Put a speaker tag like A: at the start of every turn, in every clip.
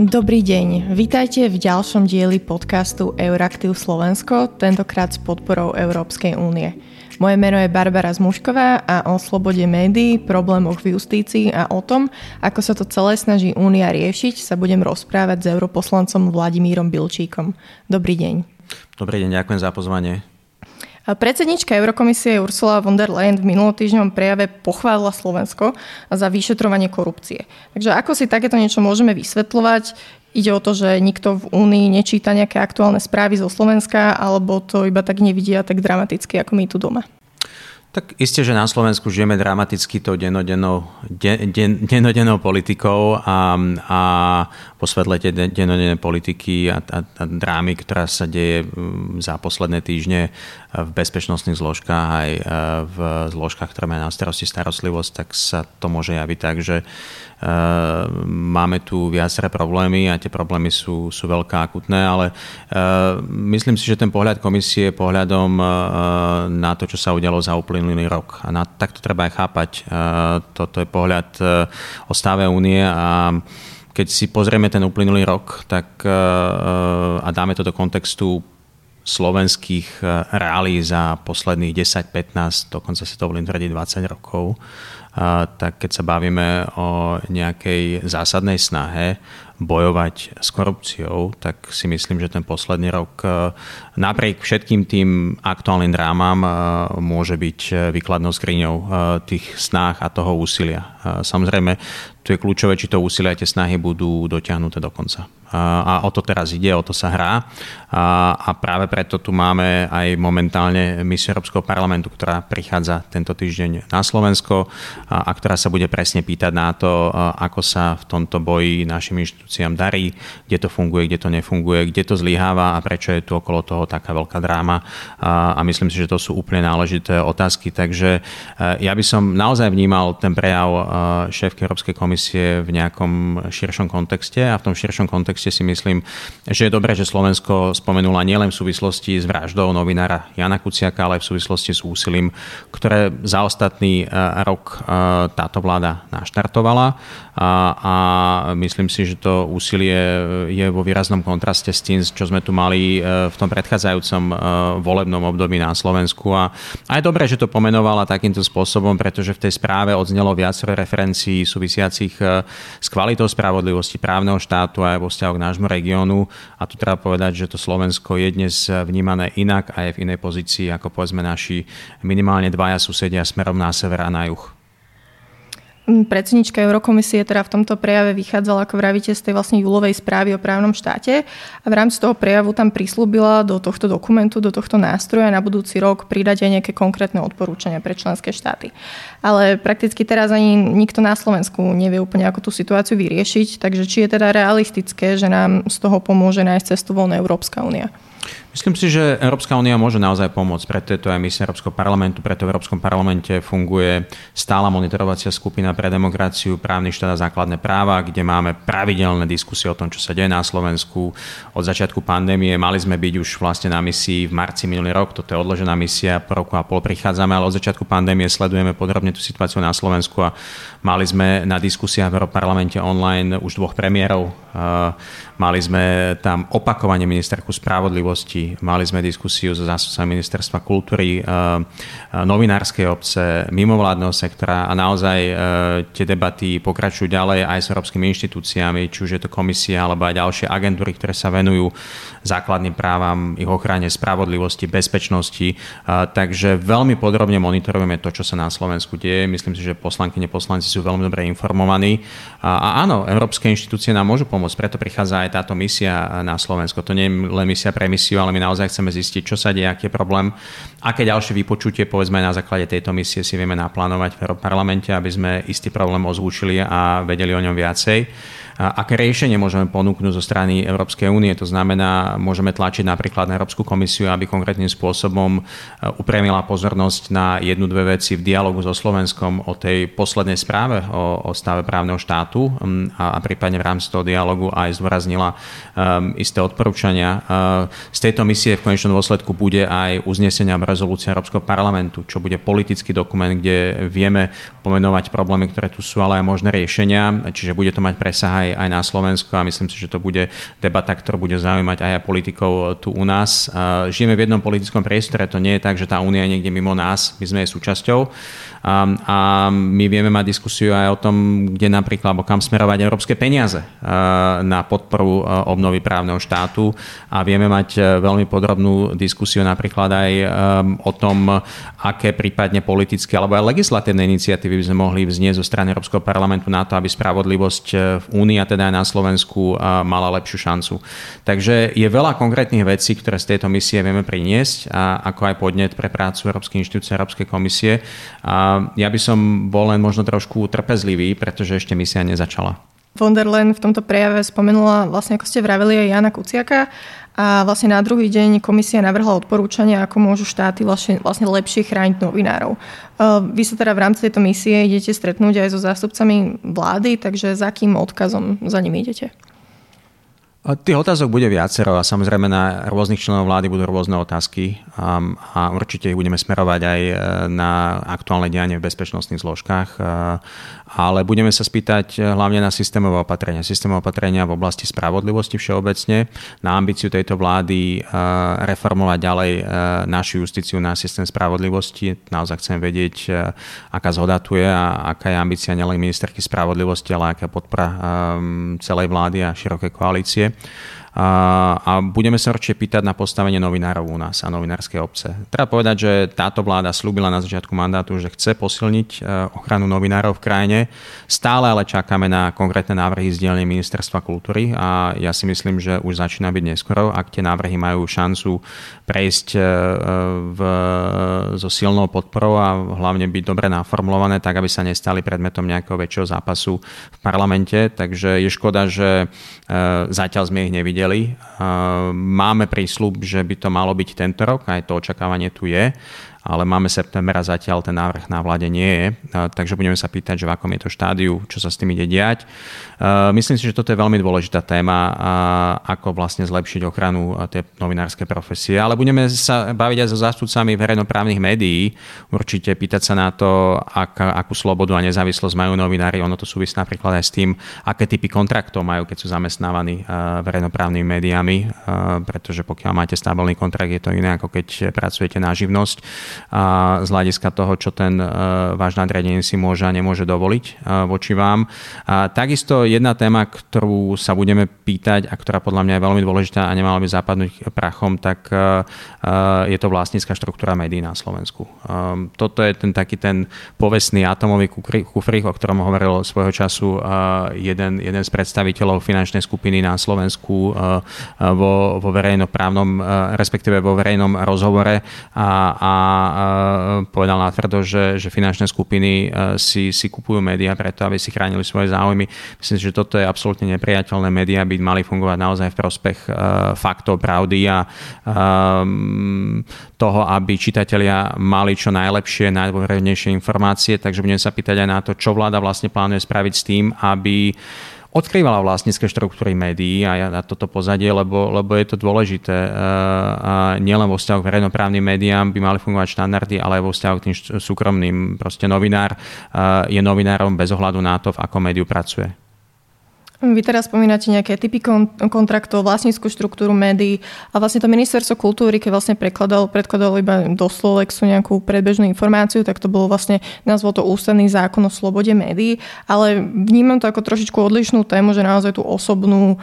A: Dobrý deň, vítajte v ďalšom dieli podcastu Euraktiv Slovensko, tentokrát s podporou Európskej únie. Moje meno je Barbara Zmušková a o slobode médií, problémoch v justícii a o tom, ako sa to celé snaží Únia riešiť, sa budem rozprávať s europoslancom Vladimírom Bilčíkom. Dobrý deň.
B: Dobrý deň, ďakujem za pozvanie.
A: Predsednička Eurokomisie Ursula von der Leyen v minulotýždňom prejave pochválila Slovensko za vyšetrovanie korupcie. Takže ako si takéto niečo môžeme vysvetľovať? Ide o to, že nikto v Únii nečíta nejaké aktuálne správy zo Slovenska, alebo to iba tak nevidia tak dramaticky, ako my tu doma?
B: Tak isté, že na Slovensku žijeme dramaticky tou denodennou, den, politikou a, a po svetle tej denodennej politiky a, a, a drámy, ktorá sa deje mm, za posledné týždne v bezpečnostných zložkách aj e, v zložkách, ktoré majú na starosti starostlivosť, tak sa to môže javiť tak, že máme tu viaceré problémy a tie problémy sú, sú veľké akutné, ale uh, myslím si, že ten pohľad komisie pohľadom uh, na to, čo sa udialo za uplynulý rok a na, tak to treba aj chápať. Toto je pohľad o stave únie a keď si pozrieme ten uplynulý rok tak, a dáme to do kontextu slovenských reálí za posledných 10, 15, dokonca si to volím tvrdiť 20 rokov, tak keď sa bavíme o nejakej zásadnej snahe bojovať s korupciou, tak si myslím, že ten posledný rok eh, napriek všetkým tým aktuálnym drámam môže byť výkladnou skriňou tých snách a toho úsilia. Samozrejme, tu je kľúčové, či to úsilie a tie snahy budú dotiahnuté do konca. A o to teraz ide, o to sa hrá. A práve preto tu máme aj momentálne misiu Európskeho parlamentu, ktorá prichádza tento týždeň na Slovensko a ktorá sa bude presne pýtať na to, ako sa v tomto boji našim inštitúciám darí, kde to funguje, kde to nefunguje, kde to zlyháva a prečo je tu okolo toho taká veľká dráma. A myslím si, že to sú úplne náležité otázky, takže ja by som naozaj vnímal ten prejav šéfky Európskej komisie v nejakom širšom kontexte a v tom širšom kontexte si myslím, že je dobré, že Slovensko spomenula nielen v súvislosti s vraždou novinára Jana Kuciaka, ale aj v súvislosti s úsilím, ktoré za ostatný e, rok e, táto vláda naštartovala. A, a myslím si, že to úsilie je vo výraznom kontraste s tým, čo sme tu mali e, v tom predchádzajúcom volebnom období na Slovensku. A aj dobré, že to pomenovala takýmto spôsobom, pretože v tej správe odznelo viacero referencií súvisiacich s kvalitou spravodlivosti právneho štátu aj vo vzťahu k nášmu regiónu a tu treba povedať, že to Slovensko je dnes vnímané inak a je v inej pozícii ako povedzme naši minimálne dvaja susedia smerom na sever a na juh.
A: Predsednička Eurokomisie teda v tomto prejave vychádzala, ako vravíte, z tej vlastne júlovej správy o právnom štáte a v rámci toho prejavu tam prislúbila do tohto dokumentu, do tohto nástroja na budúci rok pridať aj nejaké konkrétne odporúčania pre členské štáty. Ale prakticky teraz ani nikto na Slovensku nevie úplne, ako tú situáciu vyriešiť, takže či je teda realistické, že nám z toho pomôže nájsť cestu voľná Európska únia?
B: Myslím si, že Európska únia môže naozaj pomôcť, preto je to aj misia Európskeho parlamentu, preto v Európskom parlamente funguje stála monitorovacia skupina pre demokraciu, právny štát a základné práva, kde máme pravidelné diskusie o tom, čo sa deje na Slovensku. Od začiatku pandémie mali sme byť už vlastne na misii v marci minulý rok, toto je odložená misia, po roku a pol prichádzame, ale od začiatku pandémie sledujeme podrobne tú situáciu na Slovensku a mali sme na diskusiách v Európarlamente online už dvoch premiérov. Mali sme tam opakovanie ministerku spravodlivosti. Mali sme diskusiu so zástupcami ministerstva kultúry, eh, eh, novinárskej obce, mimovládneho sektora a naozaj tie debaty pokračujú ďalej aj s európskymi inštitúciami, či už je to komisia alebo aj ďalšie agentúry, ktoré sa venujú základným právam, ich ochrane, spravodlivosti, bezpečnosti. Takže veľmi podrobne monitorujeme to, čo sa na Slovensku deje. Myslím si, že poslankyne poslanci sú veľmi dobre informovaní. A áno, európske inštitúcie nám môžu pomôcť, preto prichádza aj táto misia na Slovensko. To nie je len misia pre misiu, ale my naozaj chceme zistiť, čo sa deje, aký je problém, aké ďalšie vypočutie, povedzme na základe tejto misie si vieme naplánovať v parlamente, aby sme istý problém ozvúčili a vedeli o ňom viacej aké riešenie môžeme ponúknuť zo strany Európskej únie. To znamená, môžeme tlačiť napríklad na Európsku komisiu, aby konkrétnym spôsobom e, upremila pozornosť na jednu, dve veci v dialogu so Slovenskom o tej poslednej správe o, o stave právneho štátu a, a prípadne v rámci toho dialogu aj zdôraznila um, isté odporúčania. Uh, z tejto misie v konečnom dôsledku bude aj uznesenia a rezolúcia Európskeho parlamentu, čo bude politický dokument, kde vieme pomenovať problémy, ktoré tu sú, ale aj možné riešenia, čiže bude to mať presah aj aj, aj na Slovensku a myslím si, že to bude debata, ktorá bude zaujímať aj politikov tu u nás. Žijeme v jednom politickom priestore, to nie je tak, že tá únia je niekde mimo nás, my sme jej súčasťou a, a my vieme mať diskusiu aj o tom, kde napríklad, alebo kam smerovať európske peniaze na podporu obnovy právneho štátu a vieme mať veľmi podrobnú diskusiu napríklad aj o tom, aké prípadne politické alebo aj legislatívne iniciatívy by sme mohli vznieť zo strany Európskeho parlamentu na to, aby spravodlivosť v Únii a teda aj na Slovensku mala lepšiu šancu. Takže je veľa konkrétnych vecí, ktoré z tejto misie vieme priniesť, a ako aj podnet pre prácu Európskej inštitúcie Európskej komisie. A ja by som bol len možno trošku trpezlivý, pretože ešte misia nezačala.
A: Von der Leyen v tomto prejave spomenula, vlastne ako ste vraveli, aj Jana Kuciaka a vlastne na druhý deň komisia navrhla odporúčania, ako môžu štáty vlastne, vlastne lepšie chrániť novinárov. Vy sa teda v rámci tejto misie idete stretnúť aj so zástupcami vlády, takže za akým odkazom za nimi idete?
B: Tých otázok bude viacero a samozrejme na rôznych členov vlády budú rôzne otázky a, a určite ich budeme smerovať aj e, na aktuálne dianie v bezpečnostných zložkách, e, ale budeme sa spýtať e, hlavne na systémové opatrenia. Systémové opatrenia v oblasti spravodlivosti všeobecne, na ambíciu tejto vlády reformovať ďalej našu justíciu na systém spravodlivosti. Naozaj chcem vedieť, aká zhoda tu je a aká je ambícia nielen ministerky spravodlivosti, ale aká podpora celej vlády a široké koalície a, budeme sa určite pýtať na postavenie novinárov u nás a novinárskej obce. Treba povedať, že táto vláda slúbila na začiatku mandátu, že chce posilniť e, ochranu novinárov v krajine. Stále ale čakáme na konkrétne návrhy z dielne Ministerstva kultúry a ja si myslím, že už začína byť neskoro, ak tie návrhy majú šancu prejsť e, v, so silnou podporou a hlavne byť dobre naformulované, tak aby sa nestali predmetom nejakého väčšieho zápasu v parlamente. Takže je škoda, že e, zatiaľ sme ich nevideli videli. Máme prísľub, že by to malo byť tento rok, aj to očakávanie tu je ale máme september a zatiaľ ten návrh na vláde nie je, takže budeme sa pýtať, že v akom je to štádiu, čo sa s tým ide diať. Myslím si, že toto je veľmi dôležitá téma, ako vlastne zlepšiť ochranu tej novinárskej profesie, ale budeme sa baviť aj so zástupcami verejnoprávnych médií, určite pýtať sa na to, ak, akú slobodu a nezávislosť majú novinári, ono to súvisí napríklad aj s tým, aké typy kontraktov majú, keď sú zamestnávaní verejnoprávnymi médiami, pretože pokiaľ máte stabilný kontrakt, je to iné, ako keď pracujete na živnosť a z hľadiska toho, čo ten e, váš nadriadený si môže a nemôže dovoliť e, voči vám. A takisto jedna téma, ktorú sa budeme pýtať a ktorá podľa mňa je veľmi dôležitá a nemala by zapadnúť prachom, tak e, je to vlastnícka štruktúra médií na Slovensku. Toto je ten taký ten povestný atomový kufrík, o ktorom hovoril svojho času jeden, jeden z predstaviteľov finančnej skupiny na Slovensku vo, vo verejnoprávnom, respektíve vo verejnom rozhovore a, a povedal natvrdo, že, že finančné skupiny e, si, si kupujú médiá preto, aby si chránili svoje záujmy. Myslím si, že toto je absolútne nepriateľné. Médiá by mali fungovať naozaj v prospech e, faktov, pravdy a um, toho, aby čitatelia mali čo najlepšie, najdôvernejšie informácie. Takže budem sa pýtať aj na to, čo vláda vlastne plánuje spraviť s tým, aby odkrývala vlastnícke štruktúry médií a ja na toto pozadie, lebo, lebo je to dôležité. E, a nielen vo vzťahu k verejnoprávnym médiám by mali fungovať štandardy, ale aj vo vzťahu k tým súkromným. Proste novinár e, je novinárom bez ohľadu na to, v akom médiu pracuje.
A: Vy teraz spomínate nejaké typy kontraktov, vlastníckú štruktúru médií a vlastne to ministerstvo kultúry, keď vlastne prekladal, predkladal iba do Slovexu nejakú predbežnú informáciu, tak to bolo vlastne, nazval to ústavný zákon o slobode médií, ale vnímam to ako trošičku odlišnú tému, že naozaj tú osobnú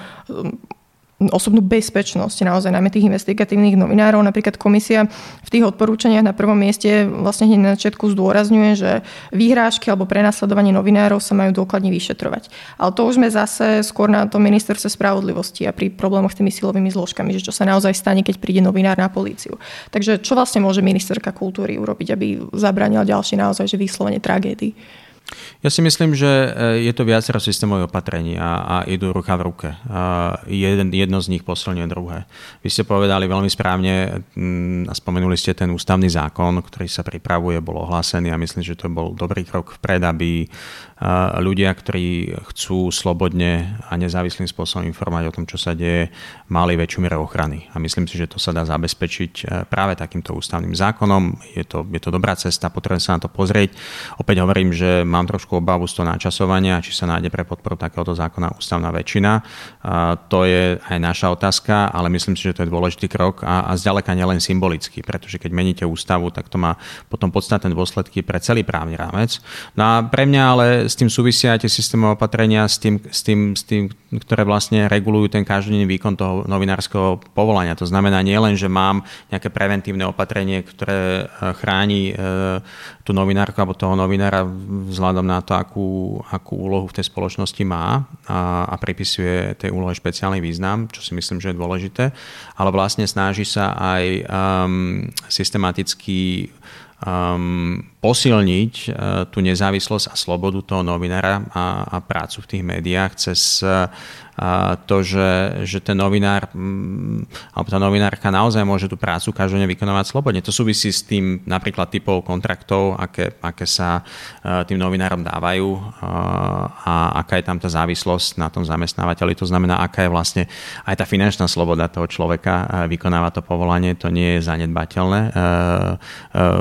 A: osobnú bezpečnosť naozaj najmä tých investigatívnych novinárov. Napríklad komisia v tých odporúčaniach na prvom mieste vlastne hneď na začiatku zdôrazňuje, že výhrážky alebo prenasledovanie novinárov sa majú dôkladne vyšetrovať. Ale to už sme zase skôr na tom ministerstve spravodlivosti a pri problémoch s tými silovými zložkami, že čo sa naozaj stane, keď príde novinár na políciu. Takže čo vlastne môže ministerka kultúry urobiť, aby zabránila ďalšie naozaj že vyslovene tragédii?
B: Ja si myslím, že e, je to viacero systémových opatrení a, a idú ruka v ruke. A jeden, jedno z nich posilňuje druhé. Vy ste povedali veľmi správne mm, a spomenuli ste ten ústavný zákon, ktorý sa pripravuje, bol ohlásený a myslím, že to bol dobrý krok vpred, aby ľudia, ktorí chcú slobodne a nezávislým spôsobom informovať o tom, čo sa deje, mali väčšiu mieru ochrany. A myslím si, že to sa dá zabezpečiť e, práve takýmto ústavným zákonom. Je to, je to dobrá cesta, potrebujem sa na to pozrieť. Opäť hovorím, že mám trošku obavu z toho načasovania, či sa nájde pre podporu takéhoto zákona ústavná väčšina. To je aj naša otázka, ale myslím si, že to je dôležitý krok a, a zďaleka nielen symbolický, pretože keď meníte ústavu, tak to má potom podstatné dôsledky pre celý právny rámec. No a pre mňa ale s tým súvisia aj tie systémové opatrenia s tým, s tým, s tým ktoré vlastne regulujú ten každodenný výkon toho novinárskeho povolania. To znamená nie len, že mám nejaké preventívne opatrenie, ktoré e, chráni e, tú novinárku alebo toho novinára vzhľadom na to, akú, akú úlohu v tej spoločnosti má a, a pripisuje tej úlohe špeciálny význam, čo si myslím, že je dôležité, ale vlastne snaží sa aj um, systematicky um, posilniť uh, tú nezávislosť a slobodu toho novinára a, a prácu v tých médiách cez uh, to, že, že ten novinár mm, alebo tá novinárka naozaj môže tú prácu každodenne vykonávať slobodne. To súvisí s tým napríklad typov kontraktov, aké, aké sa uh, tým novinárom dávajú a aká je tam tá závislosť na tom zamestnávateľi. To znamená, aká je vlastne aj tá finančná sloboda toho človeka vykonávať to povolanie. To nie je zanedbateľné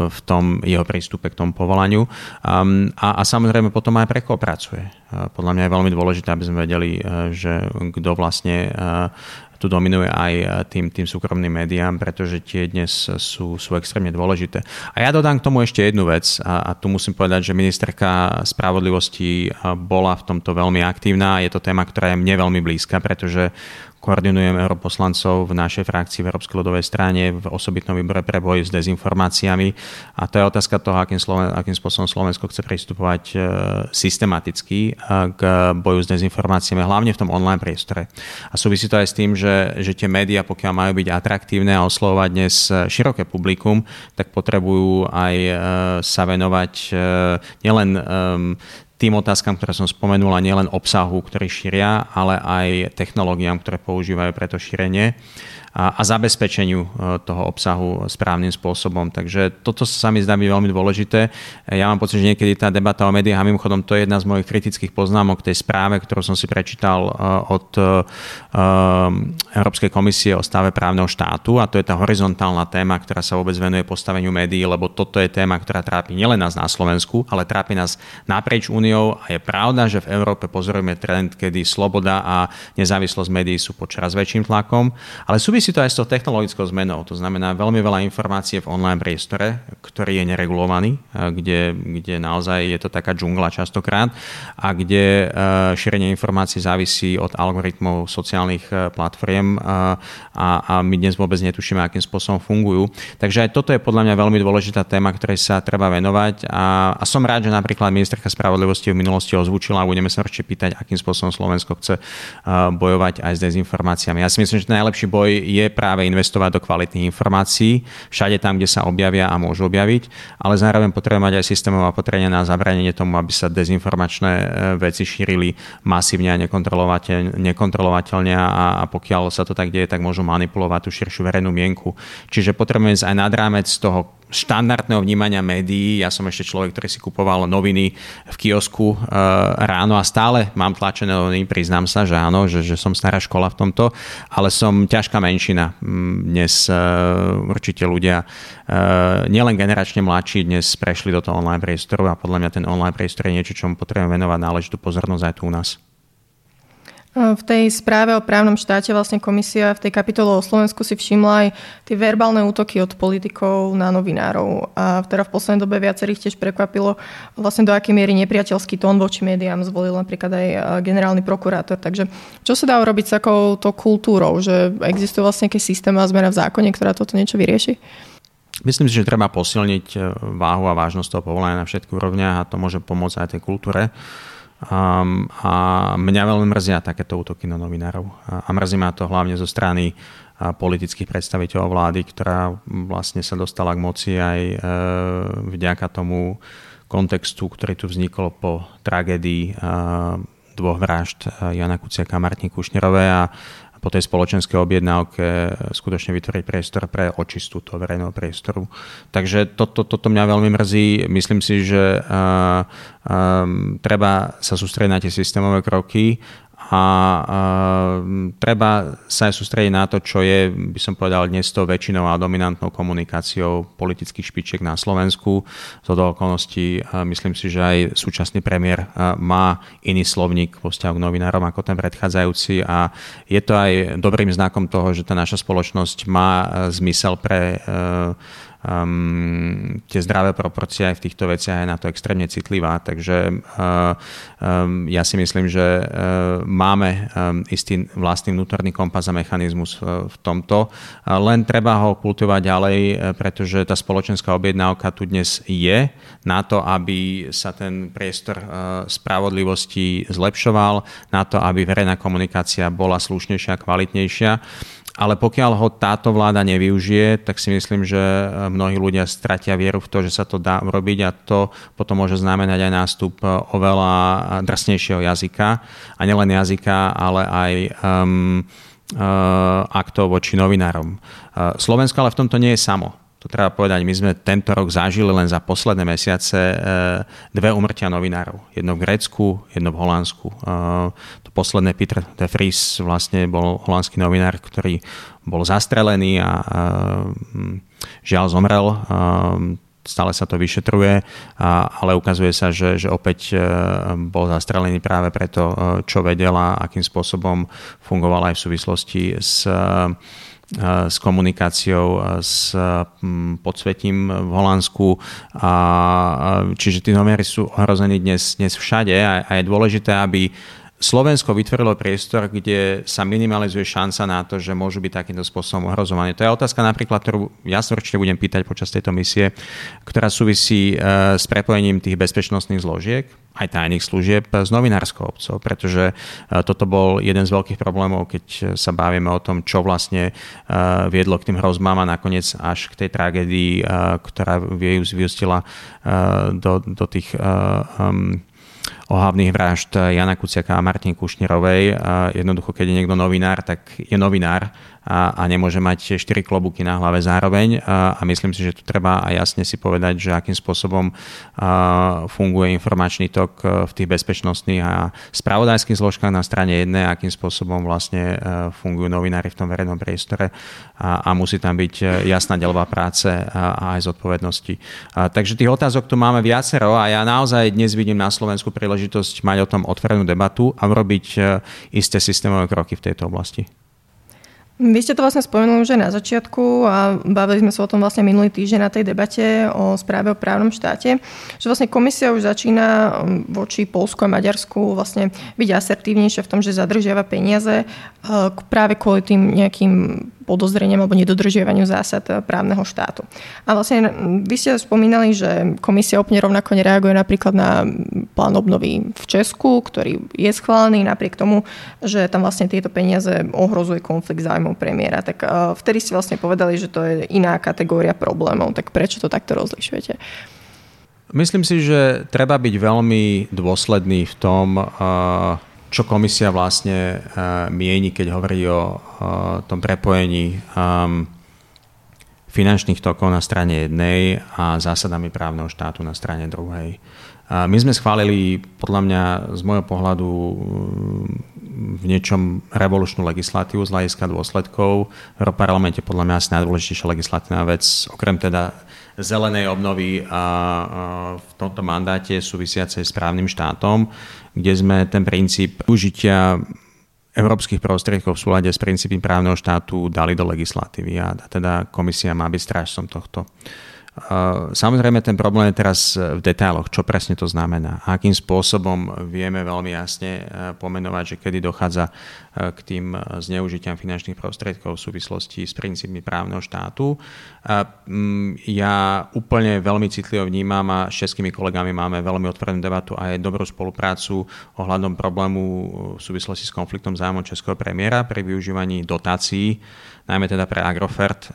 B: v tom jeho prístupe k tomu povolaniu. A, a samozrejme potom aj pre koho pracuje. Podľa mňa je veľmi dôležité, aby sme vedeli, že kto vlastne uh, tu dominuje aj tým, tým súkromným médiám, pretože tie dnes sú, sú extrémne dôležité. A ja dodám k tomu ešte jednu vec a, a tu musím povedať, že ministerka spravodlivosti bola v tomto veľmi aktívna. Je to téma, ktorá je mne veľmi blízka, pretože koordinujem europoslancov v našej frakcii v Európskej ľudovej strane v osobitnom výbore pre boj s dezinformáciami. A to je otázka toho, akým, Sloven- akým spôsobom Slovensko chce pristupovať e, systematicky e, k boju s dezinformáciami, hlavne v tom online priestore. A súvisí to aj s tým, že, že tie médiá, pokiaľ majú byť atraktívne a oslovovať dnes široké publikum, tak potrebujú aj e, sa venovať nielen tým otázkam, ktoré som spomenula, nielen obsahu, ktorý šíria, ale aj technológiám, ktoré používajú pre to šírenie a, a zabezpečeniu e, toho obsahu správnym spôsobom. Takže toto sa mi zdá byť veľmi dôležité. Ja mám pocit, že niekedy tá debata o médiách, a mimochodom to je jedna z mojich kritických poznámok tej správe, ktorú som si prečítal e, od e, Európskej komisie o stave právneho štátu a to je tá horizontálna téma, ktorá sa vôbec venuje postaveniu médií, lebo toto je téma, ktorá trápi nielen nás na Slovensku, ale trápi nás naprieč úniou a je pravda, že v Európe pozorujeme trend, kedy sloboda a nezávislosť médií sú pod čoraz väčším tlakom, ale súvisí Súvisí to aj s tou technologickou zmenou, to znamená veľmi veľa informácie v online priestore, ktorý je neregulovaný, kde, kde naozaj je to taká džungla častokrát a kde e, šírenie informácií závisí od algoritmov sociálnych e, platform a, a my dnes vôbec netušíme, akým spôsobom fungujú. Takže aj toto je podľa mňa veľmi dôležitá téma, ktorej sa treba venovať a, a som rád, že napríklad ministerka spravodlivosti v minulosti ozvučila a budeme sa určite pýtať, akým spôsobom Slovensko chce e, bojovať aj s dezinformáciami. Ja si myslím, že najlepší boj je práve investovať do kvalitných informácií, všade tam, kde sa objavia a môžu objaviť, ale zároveň potrebujeme mať aj systémové opatrenia na zabranenie tomu, aby sa dezinformačné e, veci šírili masívne a nekontrolovateľne a, a pokiaľ sa to tak deje, tak môžu manipulovať tú širšiu verejnú mienku. Čiže potrebujeme ísť aj nad rámec toho štandardného vnímania médií. Ja som ešte človek, ktorý si kupoval noviny v kiosku e, ráno a stále mám tlačené noviny, priznám sa, že áno, že, že som stará škola v tomto, ale som ťažká menšina. Mm, dnes e, určite ľudia, e, nielen generačne mladší, dnes prešli do toho online priestoru a podľa mňa ten online priestor je niečo, čomu potrebujeme venovať náležitú pozornosť aj tu u nás.
A: V tej správe o právnom štáte vlastne komisia v tej kapitole o Slovensku si všimla aj tie verbálne útoky od politikov na novinárov. A teda v poslednej dobe viacerých tiež prekvapilo vlastne do akej miery nepriateľský tón voči médiám zvolil napríklad aj generálny prokurátor. Takže čo sa dá urobiť s takouto kultúrou? Že existuje vlastne nejaký systém a zmena v zákone, ktorá toto niečo vyrieši?
B: Myslím si, že treba posilniť e, váhu a vážnosť toho povolania na všetkých úrovniach a to môže pomôcť aj tej kultúre. Um, a mňa veľmi mrzia takéto útoky na novinárov. A, a mrzí ma to hlavne zo strany a, politických predstaviteľov vlády, ktorá vlastne sa dostala k moci aj e, vďaka tomu kontextu, ktorý tu vznikol po tragédii e, dvoch vražd Jana Kuciaka a Martiny Kušnerovej a po tej spoločenskej objednávke skutočne vytvoriť priestor pre očistu toho verejného priestoru. Takže toto, toto mňa veľmi mrzí. Myslím si, že uh, um, treba sa sústrediť na tie systémové kroky a treba sa aj sústrediť na to, čo je, by som povedal, dnes to väčšinou a dominantnou komunikáciou politických špičiek na Slovensku. Z do okolností myslím si, že aj súčasný premiér má iný slovník vo vzťahu k novinárom ako ten predchádzajúci a je to aj dobrým znakom toho, že tá naša spoločnosť má zmysel pre um, tie zdravé proporcie aj v týchto veciach je na to extrémne citlivá, takže uh, um, ja si myslím, že uh, máme um, istý vlastný vnútorný kompas a mechanizmus uh, v tomto, uh, len treba ho kultivovať ďalej, uh, pretože tá spoločenská objednávka tu dnes je na to, aby sa ten priestor uh, spravodlivosti zlepšoval, na to, aby verejná komunikácia bola slušnejšia kvalitnejšia ale pokiaľ ho táto vláda nevyužije, tak si myslím, že e, mnohí ľudia stratia vieru v to, že sa to dá urobiť a to potom môže znamenať aj nástup e, oveľa drsnejšieho jazyka a nielen jazyka, ale aj um, uh, aktov voči novinárom. Slovensko ale v tomto nie je samo to treba povedať, my sme tento rok zažili len za posledné mesiace dve umrtia novinárov. Jedno v Grécku, jedno v Holandsku posledné Peter de Vries vlastne bol holandský novinár, ktorý bol zastrelený a, a žiaľ zomrel. Stále sa to vyšetruje, ale ukazuje sa, že, že opäť e, bol zastrelený práve preto, e, čo vedela, akým spôsobom fungoval aj v súvislosti s e, s komunikáciou s podsvetím v Holandsku. A, čiže tí novinári sú ohrození dnes, dnes všade a, a je dôležité, aby Slovensko vytvorilo priestor, kde sa minimalizuje šanca na to, že môžu byť takýmto spôsobom ohrozovaní. To je otázka napríklad, ktorú ja sa určite budem pýtať počas tejto misie, ktorá súvisí e, s prepojením tých bezpečnostných zložiek, aj tajných služieb s novinárskou obcov, pretože e, toto bol jeden z veľkých problémov, keď sa bavíme o tom, čo vlastne e, viedlo k tým hrozbám a nakoniec až k tej tragédii, ktorá vyústila do, do tých um, ohavných vražd Jana Kuciaka a Martin Kušnerovej. Jednoducho, keď je niekto novinár, tak je novinár a, a nemôže mať 4 klobúky na hlave zároveň a, a myslím si, že tu treba aj jasne si povedať, že akým spôsobom a, funguje informačný tok v tých bezpečnostných a spravodajských zložkách na strane jednej, akým spôsobom vlastne fungujú novinári v tom verejnom priestore a, a musí tam byť jasná delová práce a, a aj zodpovednosti. A, takže tých otázok tu máme viacero a ja naozaj dnes vidím na Slovensku príležitosť mať o tom otvorenú debatu a urobiť isté systémové kroky v tejto oblasti.
A: Vy ste to vlastne spomenuli už aj na začiatku a bavili sme sa o tom vlastne minulý týždeň na tej debate o správe o právnom štáte, že vlastne komisia už začína um, voči Polsku a Maďarsku vlastne byť asertívnejšia v tom, že zadržiava peniaze uh, práve kvôli tým nejakým podozreniam alebo nedodržiavaniu zásad eh, právneho štátu. A vlastne vy ste spomínali, že komisia úplne rovnako nereaguje napríklad na plán obnovy v Česku, ktorý je schválený napriek tomu, že tam vlastne tieto peniaze ohrozuje konflikt zájmov premiéra. Tak eh, vtedy ste vlastne povedali, že to je iná kategória problémov. Tak prečo to takto rozlišujete?
B: Myslím si, že treba byť veľmi dôsledný v tom, uh čo komisia vlastne uh, mieni, keď hovorí o tom prepojení um, finančných tokov na strane jednej a zásadami právneho štátu na strane druhej. Uh, my sme schválili, podľa mňa, z môjho pohľadu, v niečom revolučnú legislatívu z hľadiska dôsledkov. V Europarlamente podľa mňa asi najdôležitejšia legislatívna vec, okrem teda zelenej obnovy a v tomto mandáte súvisiacej s právnym štátom, kde sme ten princíp užitia európskych prostriedkov v súlade s princípmi právneho štátu dali do legislatívy a teda komisia má byť strážcom tohto. Samozrejme, ten problém je teraz v detailoch, čo presne to znamená. Akým spôsobom vieme veľmi jasne e, pomenovať, že kedy dochádza k tým zneužitiam finančných prostriedkov v súvislosti s princípmi právneho štátu. Mm, ja úplne veľmi citlivo vnímam a s českými kolegami máme veľmi otvorenú debatu a aj dobrú spoluprácu ohľadom problému v súvislosti s konfliktom zájmom českého premiéra pri využívaní dotácií najmä teda pre Agrofert,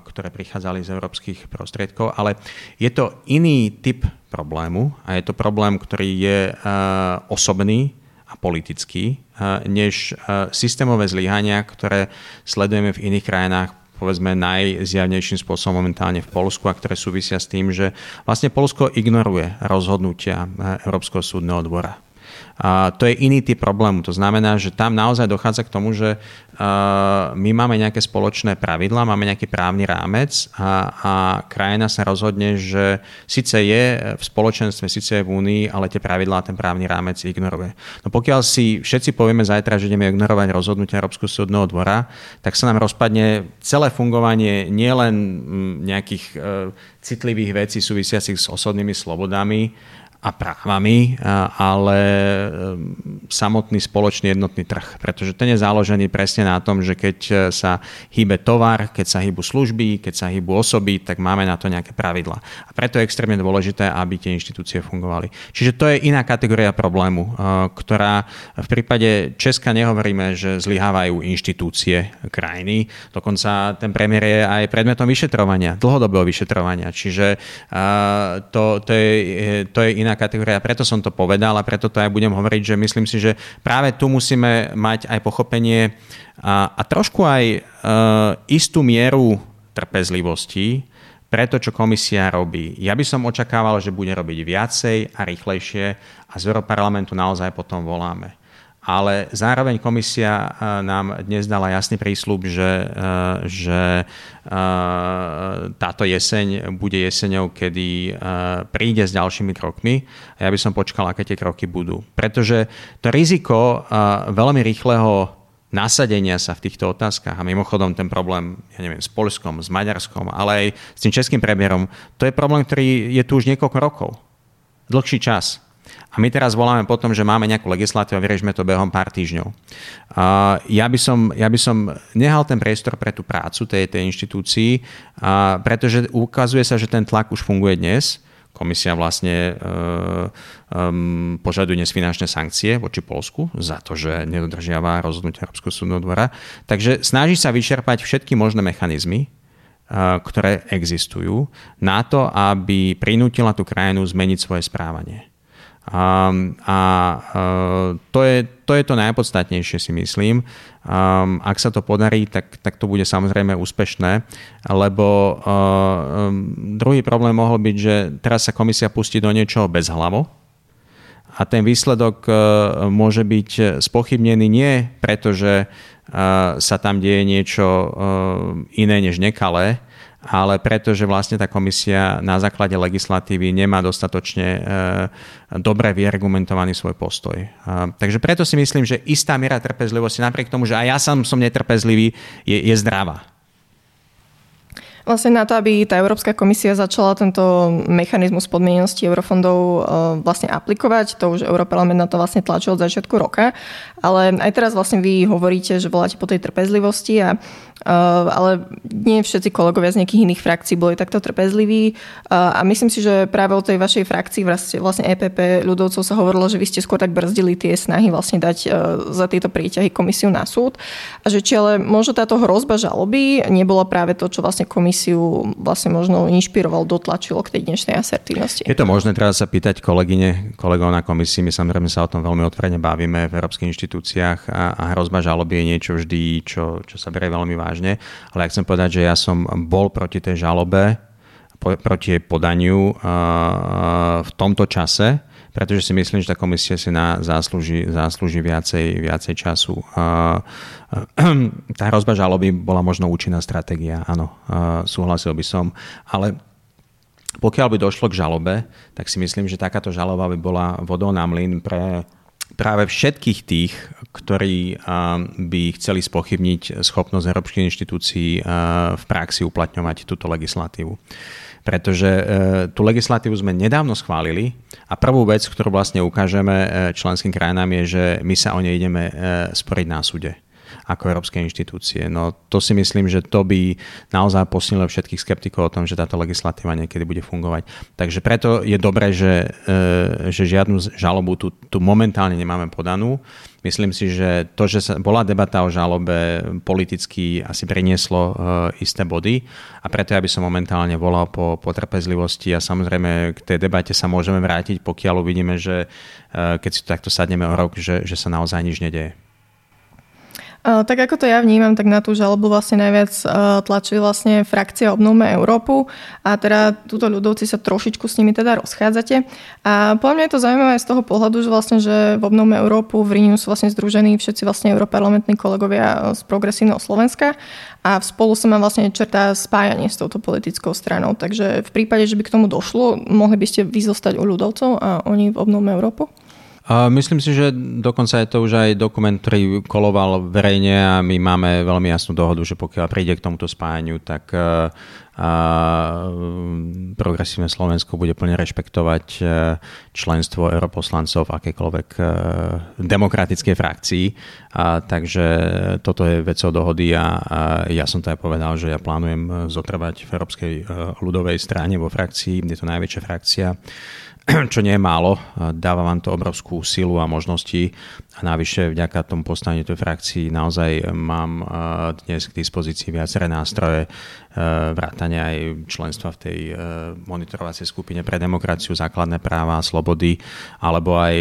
B: ktoré prichádzali z európskych prostriedkov, ale je to iný typ problému a je to problém, ktorý je osobný a politický, než systémové zlyhania, ktoré sledujeme v iných krajinách, povedzme najzjavnejším spôsobom momentálne v Polsku a ktoré súvisia s tým, že vlastne Polsko ignoruje rozhodnutia Európskeho súdneho dvora. A to je iný typ problému. To znamená, že tam naozaj dochádza k tomu, že my máme nejaké spoločné pravidlá, máme nejaký právny rámec a, a krajina sa rozhodne, že síce je v spoločenstve, síce je v Únii, ale tie pravidlá ten právny rámec ignoruje. No pokiaľ si všetci povieme zajtra, že ideme ignorovať rozhodnutia Európskeho súdneho dvora, tak sa nám rozpadne celé fungovanie nielen nejakých e, citlivých vecí súvisiacich s osobnými slobodami, a právami, ale samotný spoločný jednotný trh. Pretože ten je založený presne na tom, že keď e, sa hýbe tovar, keď sa hýbu služby, keď sa hýbu osoby, tak máme na to nejaké pravidla. A preto je extrémne dôležité, aby tie inštitúcie fungovali. Čiže to je iná kategória problému, e, ktorá v prípade Česka nehovoríme, že zlyhávajú inštitúcie krajiny. Dokonca ten premiér je aj predmetom vyšetrovania, dlhodobého vyšetrovania. Čiže e, to, to, je, to je iná kategória. Preto som to povedal a preto to aj budem hovoriť, že myslím si, že práve tu musíme mať aj pochopenie a, a trošku aj e, istú mieru trpezlivosti pre to, čo komisia robí. Ja by som očakával, že bude robiť viacej a rýchlejšie a z Európarlamentu naozaj potom voláme ale zároveň komisia e, nám dnes dala jasný prísľub, že, e, že e, táto jeseň bude jeseňou, kedy príde s ďalšími krokmi a ja by som počkal, aké tie kroky budú. Pretože to riziko veľmi rýchleho nasadenia sa v týchto otázkach a mimochodom ten problém, ja neviem, s Polskom, s Maďarskom, ale aj s tým českým premiérom, to je problém, ktorý je tu už niekoľko rokov. Dlhší čas. A my teraz voláme po tom, že máme nejakú legislatívu a vyriešme to behom pár týždňov. Ja, by som, ja by som nehal ten priestor pre tú prácu tej, tej inštitúcii, pretože ukazuje sa, že ten tlak už funguje dnes. Komisia vlastne um, požaduje dnes finančné sankcie voči Polsku za to, že nedodržiava rozhodnutie Európskeho súdneho dvora. Takže snaží sa vyčerpať všetky možné mechanizmy, ktoré existujú, na to, aby prinútila tú krajinu zmeniť svoje správanie. A, a to, je, to je to najpodstatnejšie, si myslím. Um, ak sa to podarí, tak, tak to bude samozrejme úspešné, lebo um, druhý problém mohol byť, že teraz sa komisia pustí do niečoho bez hlavo a ten výsledok uh, môže byť spochybnený nie preto, že uh, sa tam deje niečo uh, iné než nekalé, ale pretože vlastne tá komisia na základe legislatívy nemá dostatočne e, dobre vyargumentovaný svoj postoj. Takže preto si myslím, že istá miera trpezlivosti, napriek tomu, že aj ja sám som netrpezlivý, je, je zdravá.
A: Vlastne na to, aby tá Európska komisia začala tento mechanizmus podmienenosti eurofondov e, vlastne aplikovať, to už Európarlament na to vlastne tlačil od začiatku roka, ale aj teraz vlastne vy hovoríte, že voláte po tej trpezlivosti a ale nie všetci kolegovia z nejakých iných frakcií boli takto trpezliví. Uh, a myslím si, že práve o tej vašej frakcii vlastne EPP ľudovcov sa hovorilo, že vy ste skôr tak brzdili tie snahy vlastne dať uh, za tieto príťahy komisiu na súd. A že či ale možno táto hrozba žaloby nebola práve to, čo vlastne komisiu vlastne možno inšpiroval, dotlačilo k tej dnešnej asertívnosti.
B: Je to možné teraz sa pýtať kolegyne, kolegov na komisii, my samozrejme sa o tom veľmi otvorene bavíme v európskych inštitúciách a, a hrozba žaloby je niečo vždy, čo, čo sa berie veľmi vážne vážne, ale ja chcem povedať, že ja som bol proti tej žalobe, proti jej podaniu v tomto čase, pretože si myslím, že tá komisia si na záslúži, záslúži viacej, viacej času. Tá hrozba žaloby bola možno účinná stratégia, áno, súhlasil by som, ale pokiaľ by došlo k žalobe, tak si myslím, že takáto žaloba by bola vodou na mlyn pre práve všetkých tých, ktorí by chceli spochybniť schopnosť európskych inštitúcií v praxi uplatňovať túto legislatívu. Pretože e, tú legislatívu sme nedávno schválili a prvú vec, ktorú vlastne ukážeme e, členským krajinám je, že my sa o nej ideme e, sporiť na súde ako európske inštitúcie. No to si myslím, že to by naozaj posilnilo všetkých skeptikov o tom, že táto legislatíva niekedy bude fungovať. Takže preto je dobré, že, e, že žiadnu žalobu tu, tu momentálne nemáme podanú. Myslím si, že to, že sa bola debata o žalobe politicky asi prinieslo uh, isté body a preto ja by som momentálne volal po, po trpezlivosti a samozrejme k tej debate sa môžeme vrátiť, pokiaľ uvidíme, že uh, keď si tu takto sadneme o rok, že, že sa naozaj nič nedeje.
A: Tak ako to ja vnímam, tak na tú žalobu vlastne najviac tlačí vlastne frakcia Obnovme Európu a teda túto ľudovci sa trošičku s nimi teda rozchádzate. A podľa mňa je to zaujímavé z toho pohľadu, že vlastne, že v Obnovme Európu v Ríniu sú vlastne združení všetci vlastne europarlamentní kolegovia z progresívneho Slovenska a spolu sa mám vlastne čertá spájanie s touto politickou stranou. Takže v prípade, že by k tomu došlo, mohli by ste vyzostať u ľudovcov a oni v Obnovme Európu?
B: Myslím si, že dokonca je to už aj dokument, ktorý koloval verejne a my máme veľmi jasnú dohodu, že pokiaľ príde k tomuto spájaniu, tak e, a progresívne Slovensko bude plne rešpektovať e, členstvo europoslancov v akékoľvek e, demokratickej frakcii. A, takže toto je vecou dohody a, ja som to aj povedal, že ja plánujem zotrvať v Európskej ľudovej strane vo frakcii, je to najväčšia frakcia čo nie je málo. Dáva vám to obrovskú silu a možnosti a navyše vďaka tomu postaveniu tej frakcii naozaj mám dnes k dispozícii viaceré nástroje, vrátane aj členstva v tej monitorovacej skupine pre demokraciu, základné práva a slobody, alebo aj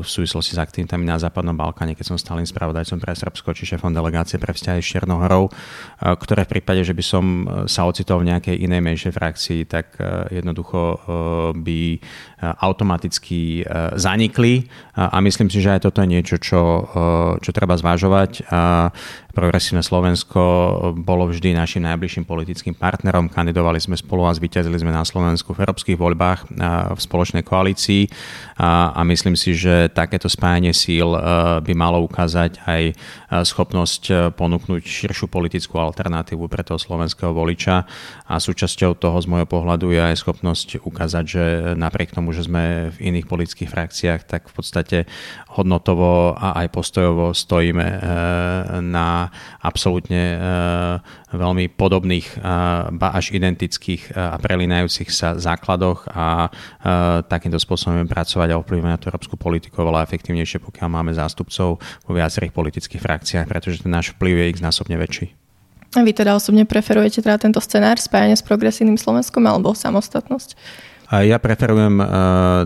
B: v súvislosti s aktivitami na Západnom Balkáne, keď som stálym spravodajcom pre Srbsko či šéfom delegácie pre vzťahy s Černohorou, ktoré v prípade, že by som sa ocitol v nejakej inej menšej frakcii, tak jednoducho by automaticky zanikli. A myslím si, že aj toto je niečo, čo, eh, čo treba zvažovať. A Progresívne Slovensko bolo vždy našim najbližším politickým partnerom. Kandidovali sme spolu a zvíťazili sme na Slovensku v európskych voľbách v spoločnej koalícii a, myslím si, že takéto spájanie síl by malo ukázať aj schopnosť ponúknuť širšiu politickú alternatívu pre toho slovenského voliča a súčasťou toho z môjho pohľadu je aj schopnosť ukázať, že napriek tomu, že sme v iných politických frakciách, tak v podstate hodnotovo a aj postojovo stojíme na absolútne e, veľmi podobných, e, ba až identických e, a prelinajúcich sa základoch a takýmto spôsobom pracovať a ovplyvňovať európsku politiku oveľa efektívnejšie, pokiaľ máme zástupcov vo viacerých politických frakciách, pretože ten náš vplyv je ich násobne väčší.
A: A vy teda osobne preferujete teda tento scenár spájania s progresívnym Slovenskom alebo samostatnosť?
B: Ja preferujem uh,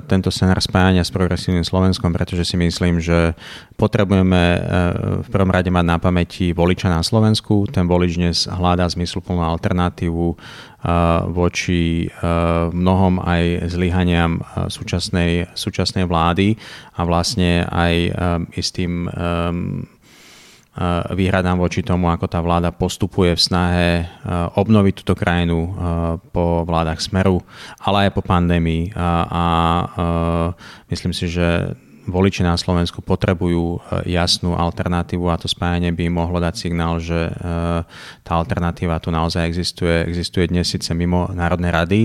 B: tento scenár spájania s progresívnym Slovenskom, pretože si myslím, že potrebujeme uh, v prvom rade mať na pamäti voliča na Slovensku. Ten volič dnes hľadá zmysluplnú alternatívu uh, voči mnohom aj zlyhaniam súčasnej, súčasnej vlády a vlastne aj istým výhradám voči tomu, ako tá vláda postupuje v snahe e, obnoviť túto krajinu e, po vládach Smeru, ale aj po pandémii. A, a e, myslím si, že voliči na Slovensku potrebujú jasnú alternatívu a to spájanie by mohlo dať signál, že tá alternatíva tu naozaj existuje. Existuje dnes síce mimo Národnej rady,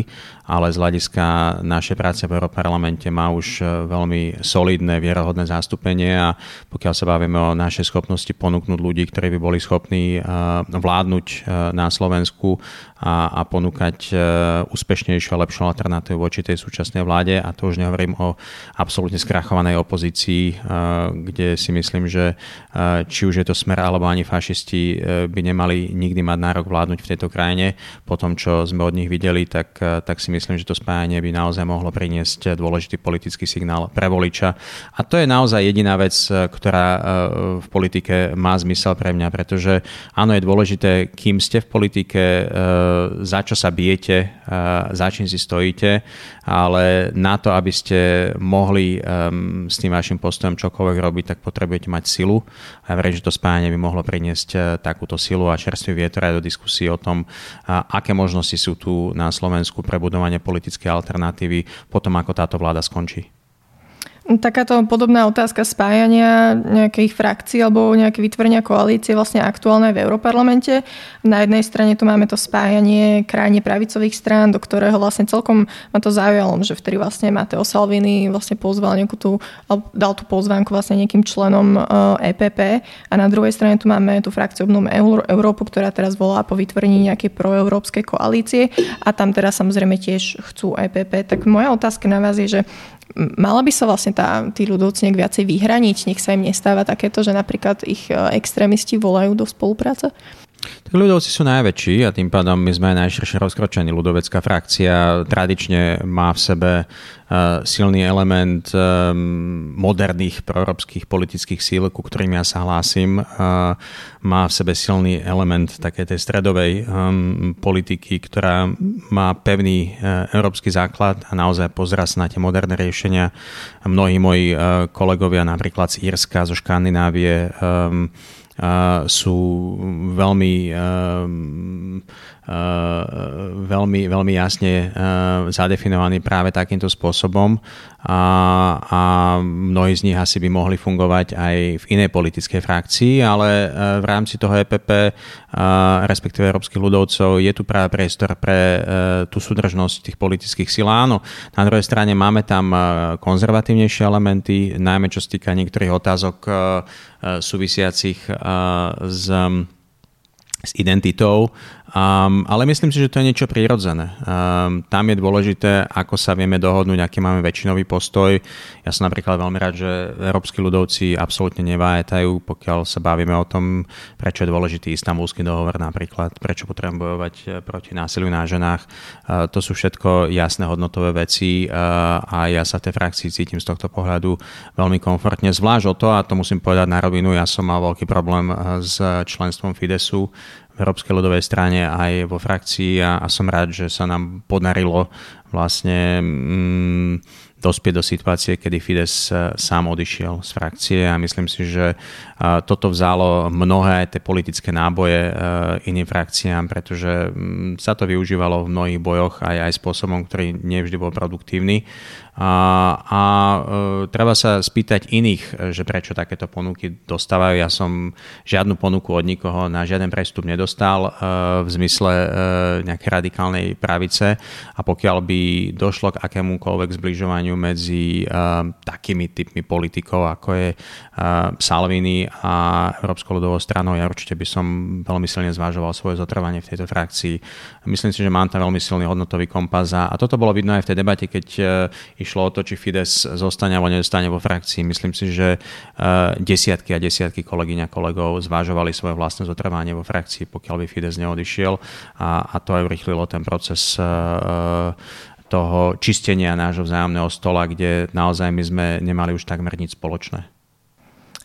B: ale z hľadiska našej práce v Európarlamente má už e, veľmi solidné, vierohodné zastúpenie a pokiaľ sa bavíme o našej schopnosti ponúknuť ľudí, ktorí by boli schopní e, vládnuť e, na Slovensku a, a ponúkať úspešnejšiu a lepšiu alternatívu voči tej súčasnej vláde a to už nehovorím o absolútne skrachovanej opozícii, kde si myslím, že či už je to smer alebo ani fašisti by nemali nikdy mať nárok vládnuť v tejto krajine. Po tom, čo sme od nich videli, tak, tak si myslím, že to spájanie by naozaj mohlo priniesť dôležitý politický signál pre voliča. A to je naozaj jediná vec, ktorá v politike má zmysel pre mňa, pretože áno, je dôležité, kým ste v politike, za čo sa bijete, za čím si stojíte, ale na to, aby ste mohli s tým vašim postojom čokoľvek robiť, tak potrebujete mať silu. A verím, že to spájanie by mohlo priniesť takúto silu a čerstvý vietor aj do diskusie o tom, aké možnosti sú tu na Slovensku pre budovanie politické alternatívy potom, ako táto vláda skončí.
A: Takáto podobná otázka spájania nejakých frakcií alebo nejaké vytvorenia koalície vlastne aktuálne v Európarlamente. Na jednej strane tu máme to spájanie krajine pravicových strán, do ktorého vlastne celkom ma to zaujalo, že vtedy vlastne Mateo Salvini vlastne pozval nejakú tú, dal tú pozvánku vlastne nejakým členom EPP e a na druhej strane tu máme tú frakciu Obnom Európu, ktorá teraz volá po vytvorení nejakej proeurópskej koalície a tam teraz samozrejme tiež chcú EPP. Tak moja otázka na vás je, že mala by sa vlastne tá, tí ľudovci nejak viacej vyhraniť, nech sa im nestáva takéto, že napríklad ich e, extrémisti volajú do spolupráce?
B: Tak ľudovci sú najväčší a tým pádom my sme najširšie rozkročení. Ľudovecká frakcia tradične má v sebe uh, silný element um, moderných proeurópskych politických síl, ku ktorým ja sa hlásim. Uh, má v sebe silný element také tej stredovej politiky, ktorá má pevný európsky základ a naozaj pozera sa na tie moderné riešenia. Mnohí moji kolegovia napríklad z Írska, zo Škandinávie sú veľmi veľmi, veľmi jasne zadefinovaní práve takýmto spôsobom a, a mnohí z nich asi by mohli fungovať aj v inej politickej frakcii, ale v rámci toho EPP, respektíve európskych ľudovcov, je tu práve priestor pre tú súdržnosť tých politických síl. Áno, na druhej strane máme tam konzervatívnejšie elementy, najmä čo sa týka niektorých otázok súvisiacich s s identitou, um, ale myslím si, že to je niečo prirodzené. Um, tam je dôležité, ako sa vieme dohodnúť, aký máme väčšinový postoj. Ja som napríklad veľmi rád, že európsky ľudovci absolútne nevájetajú, pokiaľ sa bavíme o tom, prečo je dôležitý istambulský dohovor napríklad, prečo potrebujeme bojovať eh, proti násiliu na ženách. Uh, to sú všetko jasné hodnotové veci uh, a ja sa v tej frakcii cítim z tohto pohľadu veľmi komfortne. Zvlášť o to, a to musím povedať na rovinu, ja som mal veľký problém s členstvom Fidesu Európskej ľudovej strane aj vo frakcii a, a som rád, že sa nám podarilo vlastne mm, dospieť do situácie, kedy Fides e, sám odišiel z frakcie a myslím si, že toto vzalo mnohé tie politické náboje e, iným frakciám, pretože mm, sa to využívalo v mnohých bojoch aj, aj spôsobom, ktorý nevždy bol produktívny a, a e, treba sa spýtať iných, že prečo takéto ponuky dostávajú. Ja som žiadnu ponuku od nikoho na žiaden prestup nedostal e, v zmysle e, nejakej radikálnej pravice a pokiaľ by došlo k akémukoľvek zbližovaniu medzi e, takými typmi politikov, ako je e, A Európskou ľudovou stranou, ja určite by som veľmi silne zvažoval svoje zotrvanie v tejto frakcii. Myslím si, že mám tam veľmi silný hodnotový kompas a, a toto bolo vidno aj v tej debate, keď e, išlo o to, či Fides zostane alebo nedostane vo frakcii. Myslím si, že eh, desiatky a desiatky kolegyň a kolegov zvážovali svoje vlastné zotrvanie vo frakcii, pokiaľ by Fides neodišiel a, a to aj urychlilo ten proces eh, toho čistenia nášho vzájomného stola, kde naozaj my sme nemali už takmer nič spoločné.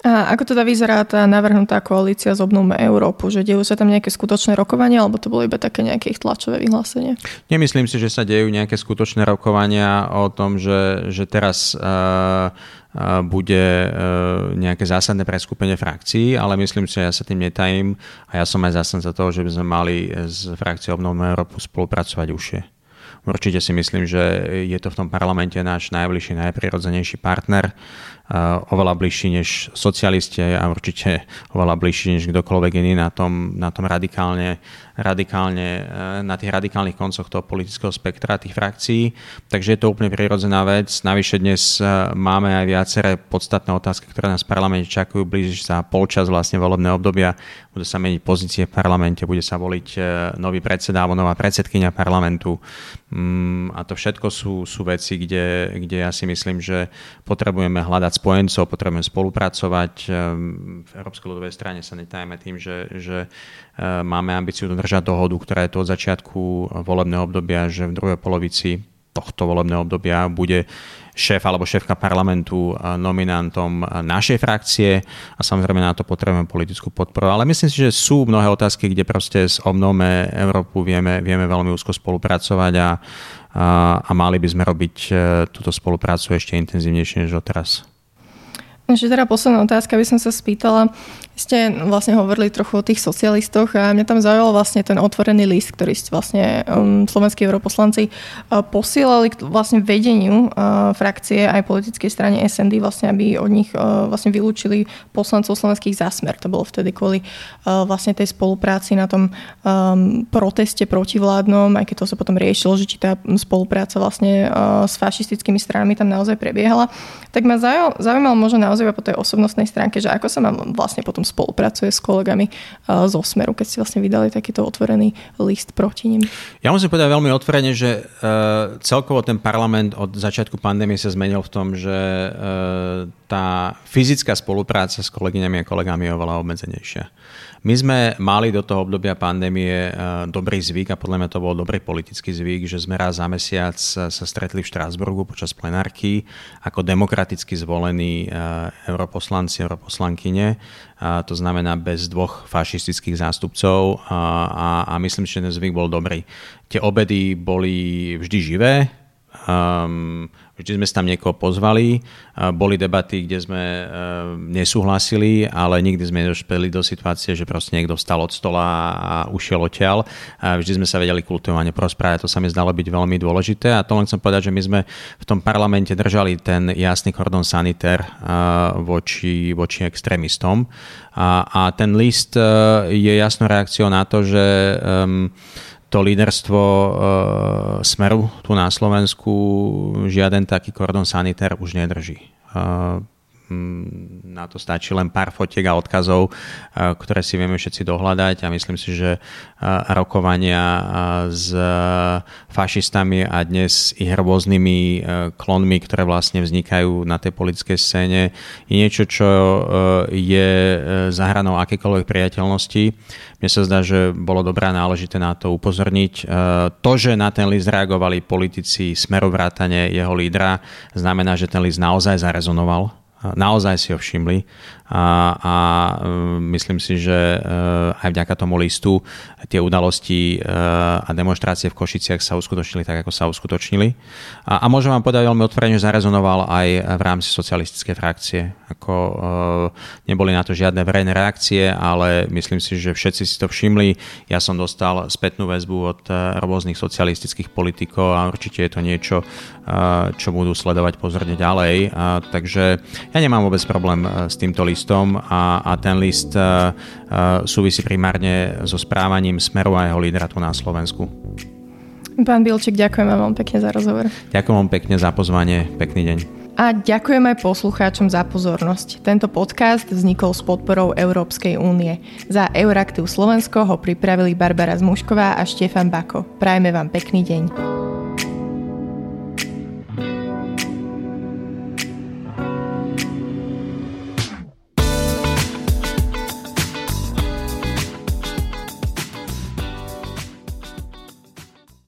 A: A ako teda vyzerá tá navrhnutá koalícia z Obnovme Európu? Že dejú sa tam nejaké skutočné rokovania, alebo to bolo iba také nejaké ich tlačové vyhlásenie?
B: Nemyslím si, že sa dejú nejaké skutočné rokovania o tom, že, že teraz uh, bude uh, nejaké zásadné preskupenie frakcií, ale myslím si, že ja sa tým netajím a ja som aj za toho, že by sme mali s frakciou Obnovme Európu spolupracovať užšie. Určite si myslím, že je to v tom parlamente náš najbližší, najprirodzenejší partner oveľa bližší než socialisti a určite oveľa bližší než kdokoľvek iný na tom, na tom radikálne, radikálne, e, na tých radikálnych koncoch toho politického spektra, tých frakcií. Takže je to úplne prirodzená vec. Navyše dnes e, máme aj viaceré podstatné otázky, ktoré nás v parlamente čakajú. Blíži sa polčas vlastne volebné obdobia. Budú sa meniť pozície v parlamente, bude sa voliť e, nový predseda alebo nová predsedkynia parlamentu. Mm, a to všetko sú, sú veci, kde, kde ja si myslím, že potrebujeme hľadať spojencov, potrebujeme spolupracovať. Ehm, v Európskej ľudovej strane sa netajme tým, že, že ehm, máme ambíciu dodržať dohodu, ktorá je to od začiatku volebného obdobia, že v druhej polovici tohto volebného obdobia bude šéf alebo šéfka parlamentu nominantom našej frakcie a samozrejme na to potrebujeme politickú podporu. Ale myslím si, že sú mnohé otázky, kde proste s obnome Európu vieme, vieme veľmi úzko spolupracovať a, a, a mali by sme robiť túto spoluprácu ešte intenzívnejšie než doteraz.
A: Ešte teda posledná otázka by som sa spýtala. Ste vlastne hovorili trochu o tých socialistoch a mňa tam zaujal vlastne ten otvorený list, ktorý ste vlastne um, slovenskí europoslanci uh, posielali k vlastne vedeniu uh, frakcie aj politickej strane SND, vlastne aby od nich uh, vlastne vylúčili poslancov slovenských zásmer. To bolo vtedy kvôli uh, vlastne tej spolupráci na tom um, proteste protivládnom, aj keď to sa potom riešilo, že či tá spolupráca vlastne uh, s fašistickými stranami tam naozaj prebiehala. Tak ma zaujímalo možno naozaj po tej osobnostnej stránke, že ako sa mám vlastne potom spolupracuje s kolegami uh, zo Smeru, keď ste vlastne vydali takýto otvorený list proti nim?
B: Ja musím povedať veľmi otvorene, že uh, celkovo ten parlament od začiatku pandémie sa zmenil v tom, že uh, tá fyzická spolupráca s kolegyňami a kolegami je oveľa obmedzenejšia. My sme mali do toho obdobia pandémie dobrý zvyk a podľa mňa to bol dobrý politický zvyk, že sme raz za mesiac sa stretli v Štrásburgu počas plenárky ako demokraticky zvolení europoslanci, europoslankyne, to znamená bez dvoch fašistických zástupcov a, a myslím, že ten zvyk bol dobrý. Tie obedy boli vždy živé, Um, vždy sme sa tam niekoho pozvali, uh, boli debaty, kde sme uh, nesúhlasili, ale nikdy sme nedošpeli do situácie, že proste niekto vstal od stola a ušiel odtiaľ. Vždy sme sa vedeli kultivovane prosprávať, to sa mi zdalo byť veľmi dôležité. A to len chcem povedať, že my sme v tom parlamente držali ten jasný kordon sanitér voči, voči extrémistom. A, a ten list je jasnou reakciou na to, že um, to líderstvo e, Smeru tu na Slovensku žiaden taký kordon sanitár už nedrží. E, na to stačí len pár fotiek a odkazov, e, ktoré si vieme všetci dohľadať a myslím si, že rokovania s fašistami a dnes ich rôznymi klonmi, ktoré vlastne vznikajú na tej politickej scéne, je niečo, čo je zahranou akékoľvek priateľnosti. Mne sa zdá, že bolo dobré náležité na to upozorniť. To, že na ten list reagovali politici smerovrátane jeho lídra, znamená, že ten list naozaj zarezonoval, naozaj si ho všimli a, a myslím si, že aj vďaka tomu listu tie udalosti a demonstrácie v Košiciach sa uskutočnili tak, ako sa uskutočnili. A, a môžem vám povedať veľmi otvorene, že zarezonoval aj v rámci socialistickej frakcie. Ako, neboli na to žiadne verejné reakcie, ale myslím si, že všetci si to všimli. Ja som dostal spätnú väzbu od rôznych socialistických politikov a určite je to niečo, čo budú sledovať pozorne ďalej. Takže ja nemám vôbec problém s týmto listom a, a ten list uh, uh, súvisí primárne so správaním Smeru a jeho lídra tu na Slovensku.
A: Pán Bilčík, ďakujem vám veľmi pekne za rozhovor.
B: Ďakujem vám pekne za pozvanie. Pekný deň.
A: A ďakujem aj poslucháčom za pozornosť. Tento podcast vznikol s podporou Európskej únie. Za Euraktiv Slovensko ho pripravili Barbara Zmušková a Štefan Bako. Prajme vám pekný deň.